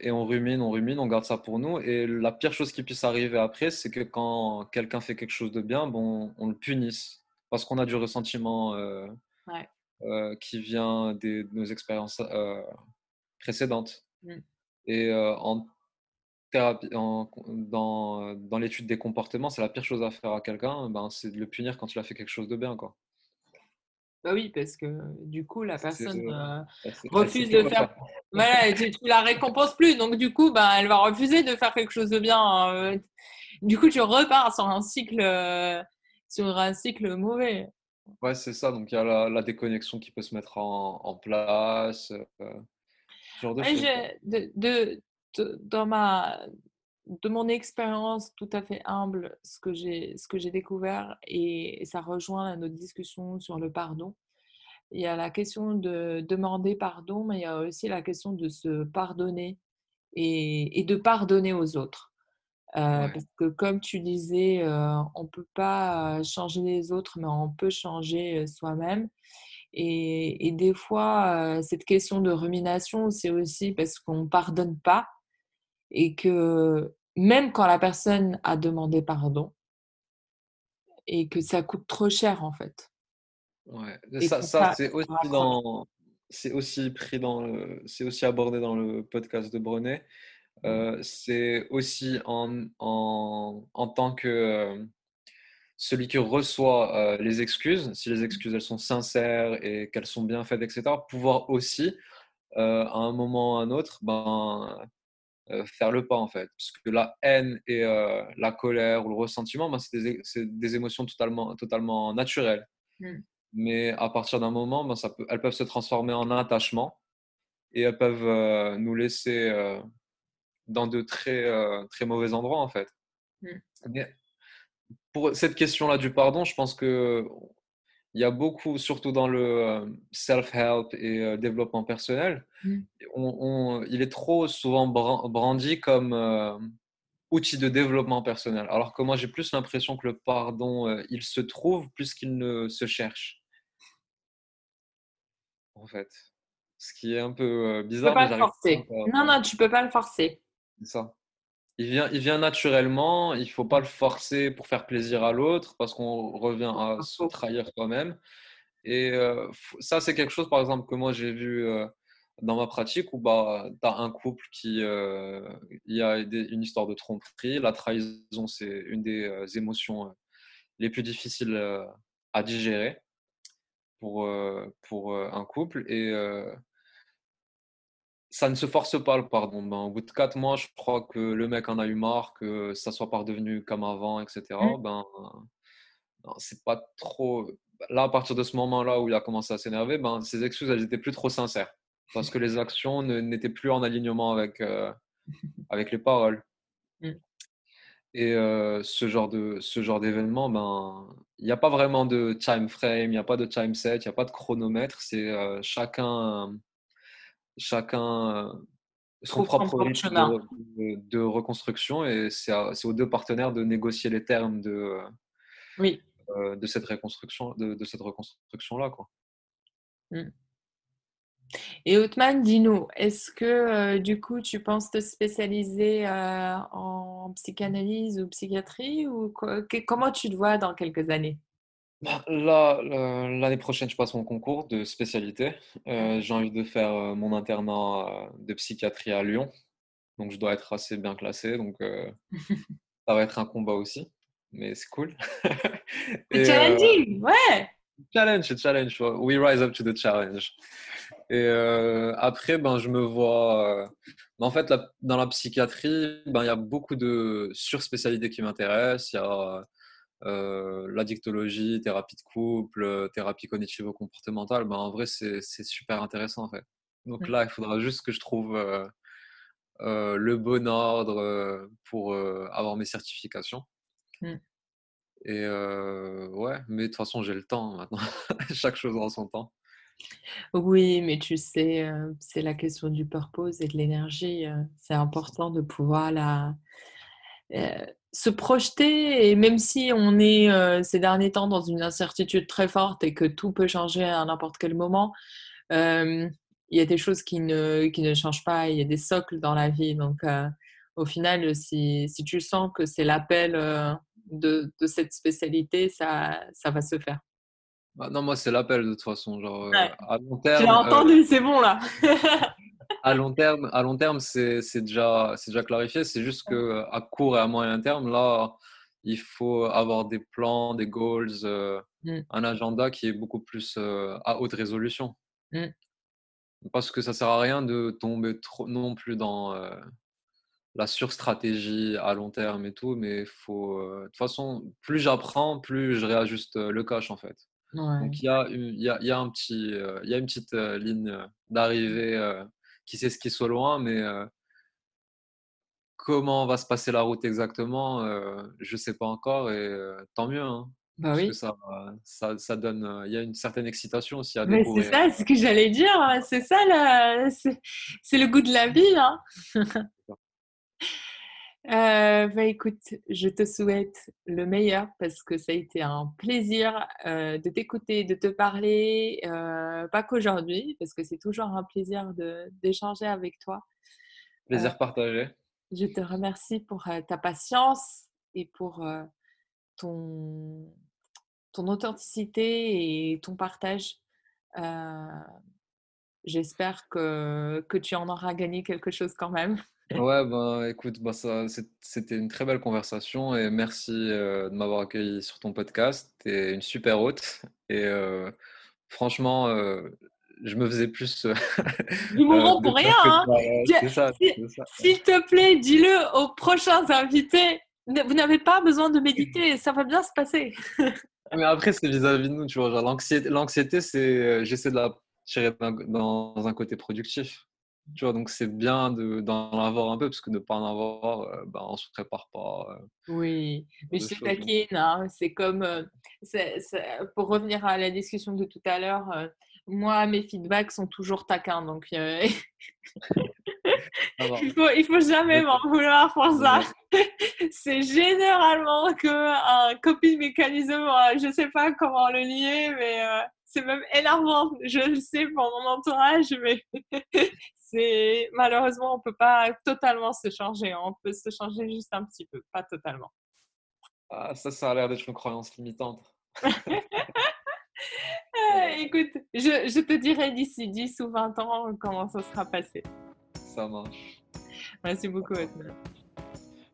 S2: Et, on rumine, on rumine, on garde ça pour nous. Et la pire chose qui puisse arriver après, c'est que quand quelqu'un fait quelque chose de bien, bon, on le punisse parce qu'on a du ressentiment euh, euh, qui vient de nos expériences euh, précédentes.
S1: Mm.
S2: Et en thérapie, en, dans, dans l'étude des comportements, c'est la pire chose à faire à quelqu'un, ben, c'est de le punir quand il a fait quelque chose de bien. Quoi.
S1: Bah oui, parce que du coup, la personne euh, refuse de faire. Voilà, tu, tu, la récompenses plus. Donc, du coup, bah, elle va refuser de faire quelque chose de bien. Hein. Du coup, tu repars sur un cycle, euh, sur un cycle mauvais.
S2: Ouais, c'est ça. Donc, il y a la, déconnexion qui peut se mettre en, place. Euh,
S1: genre de, choses, de, de, dans ma, de mon expérience tout à fait humble, ce que j'ai, ce que j'ai découvert, et ça rejoint notre discussion sur le pardon. Il y a la question de demander pardon, mais il y a aussi la question de se pardonner et, de pardonner aux autres. Euh, parce que comme tu disais, euh, on ne peut pas changer les autres, mais on peut changer euh, soi-même. Et, et, des fois, cette question de rumination, c'est aussi parce qu'on ne pardonne pas et que même quand la personne a demandé pardon et que ça coûte trop cher en fait.
S2: Ouais, ça, ça c'est aussi dans, c'est aussi pris dans c'est aussi abordé dans le podcast de Brenet. Mmh. Euh, c'est aussi en, en, en, tant que euh, celui qui reçoit euh, les excuses, si les mmh. excuses elles sont sincères et qu'elles sont bien faites, etc., pouvoir aussi, à un moment ou à un autre, ben, euh, faire le pas en fait. Parce que la haine et euh, la colère ou le ressentiment, ben, c'est des, des, émotions totalement, totalement naturelles.
S1: Mmh.
S2: Mais à partir d'un moment, ben, ça peut, elles peuvent se transformer en un attachement et elles peuvent euh, nous laisser dans de très, très mauvais endroits en fait.
S1: Mmh.
S2: Mais pour cette question-là du pardon, je pense que il y a beaucoup, surtout dans le euh, self-help et euh, développement personnel,
S1: mmh.
S2: on, il est trop souvent brandi comme euh, outil de développement personnel. Alors que moi, j'ai plus l'impression que le pardon, il se trouve plus qu'il ne se cherche. En fait. Ce qui est un peu bizarre.
S1: Tu peux pas le forcer. Non, non, tu peux pas le forcer.
S2: C'est ça il vient, il vient naturellement. Il faut pas le forcer pour faire plaisir à l'autre parce qu'on revient à se trahir toi-même. Et euh, ça, c'est quelque chose, par exemple, que moi j'ai vu euh, dans ma pratique où bah, tu as un couple qui. Euh, il y a une histoire de tromperie. La trahison, c'est une des émotions les plus difficiles à digérer pour, pour un couple. Et ça ne se force pas le pardon. Ben, au bout de quatre mois, je crois que le mec en a eu marre, que ça soit pas redevenu comme avant, etc. Mmh. Ben, c'est pas trop. Là, à partir de ce moment-là où il a commencé à s'énerver, ben, ses excuses, elles étaient plus trop sincères. Parce que les actions n'étaient plus en alignement avec, euh, avec les paroles.
S1: Mmh.
S2: Et euh, ce genre de ce genre d'événement, ben, il n'y a pas vraiment de time frame, il n'y a pas de time set, il n'y a pas de chronomètre. C'est euh, chacun chacun euh, son propre rythme de, reconstruction et c'est aux deux partenaires de négocier les termes de,
S1: oui.
S2: Euh, de cette reconstruction de, cette reconstruction là quoi.
S1: Mmh. Et Othman, dis-nous, est-ce que euh, du coup tu penses te spécialiser en psychanalyse ou psychiatrie ou comment tu te vois dans quelques années?
S2: Là, l'année prochaine, je passe mon concours de spécialité. Euh, j'ai envie de faire euh, mon internat euh, de psychiatrie à Lyon. Donc, je dois être assez bien classé. Donc, ça va être un combat aussi. Mais c'est cool.
S1: C'est challenging, ouais!
S2: Challenge, challenge. We rise up to the challenge. Et après, ben, je me vois. en fait, dans la psychiatrie, ben, il y a beaucoup de surspécialités qui m'intéressent. Il y a euh, la dictologie, thérapie de couple, euh, thérapie cognitivo-comportementale, ben, en vrai, c'est super intéressant en fait. Donc là, il faudra juste que je trouve euh, le bon ordre pour avoir mes certifications.
S1: Mmh.
S2: Et ouais, mais de toute façon, j'ai le temps maintenant. Chaque chose en son temps.
S1: Oui, mais tu sais, c'est la question du purpose et de l'énergie. c'est important de pouvoir la, se projeter. Et même si on est ces derniers temps dans une incertitude très forte et que tout peut changer à n'importe quel moment, il y a des choses qui ne, qui ne changent pas. Il y a des socles dans la vie. Donc, au final, si, si tu sens que c'est l'appel de, de, cette spécialité, ça, ça va se faire.
S2: Bah, non, moi, c'est l'appel de toute façon. Genre, euh, à long terme.
S1: Tu l'as entendu, c'est bon là.
S2: à long terme, à long terme, c'est déjà, c'est déjà clarifié. C'est juste que à court et à moyen terme, là, il faut avoir des plans, des goals, euh, mmh. un agenda qui est beaucoup plus euh, à haute résolution. Mmh. Parce que ça sert à rien de tomber trop non plus dans la surstratégie à long terme et tout, mais faut. de toute façon, plus j'apprends, plus je réajuste le cash en fait. Donc il y a, y, a, y a, un petit, il y a une petite ligne d'arrivée qui sait ce qui soit loin, mais comment va se passer la route exactement, je ne sais pas encore et tant mieux. Hein,
S1: bah parce oui.
S2: que ça, ça, ça, donne, il y a une certaine excitation aussi à
S1: découvrir. C'est ça, c'est ce que j'allais dire. Hein, c'est ça, c'est le goût de la vie. Hein. Euh, bah, écoute, je te souhaite le meilleur parce que ça a été un plaisir euh, de t'écouter, de te parler, euh, pas qu'aujourd'hui, parce que c'est toujours un plaisir d'échanger avec toi.
S2: Plaisir partagé.
S1: Je te remercie pour ta patience et pour ton, ton authenticité et ton partage. J'espère que, que tu en auras gagné quelque chose quand même.
S2: Ouais, ben écoute, ben, ça, c'était une très belle conversation et merci euh, de m'avoir accueilli sur ton podcast. Tu es une super hôte et euh, franchement, euh, je me faisais plus.
S1: du moment pour rien, hein. S'il te plaît, dis-le aux prochains invités. Vous n'avez pas besoin de méditer, ça va bien se passer.
S2: Mais après, c'est vis-à-vis de nous, tu vois. L'anxiété, l'anxiété c'est j'essaie de la tirer dans un côté productif. Tu vois, donc c'est bien d'en avoir un peu, parce que de ne pas en avoir, euh, ben, on ne se prépare pas.
S1: Euh, oui, mais je suis taquine, hein. c'est comme, euh, pour revenir à la discussion de tout à l'heure, moi, mes feedbacks sont toujours taquins, donc il faut, il faut jamais m'en vouloir pour ça. c'est généralement que un copie mécanisme, je ne sais pas comment le lier, mais c'est même énervant. Je le sais pour mon entourage, mais c'est malheureusement on peut pas totalement se changer. On peut se changer juste un petit peu, pas totalement.
S2: Ah, ça, ça a l'air d'être une croyance limitante.
S1: Ah, écoute, je, je, te dirai d'ici 10 ou 20 ans comment ça sera passé.
S2: Ça marche.
S1: Merci beaucoup,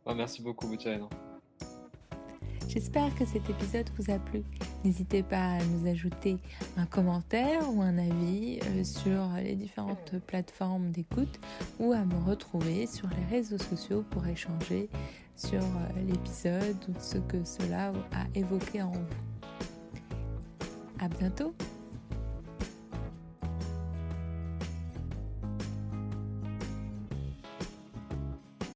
S2: merci beaucoup, Boutiaïna.
S1: J'espère que cet épisode vous a plu. N'hésitez pas à nous ajouter un commentaire ou un avis euh, sur les différentes plateformes d'écoute ou à me retrouver sur les réseaux sociaux pour échanger sur euh, l'épisode ou ce que cela a évoqué en vous. À bientôt!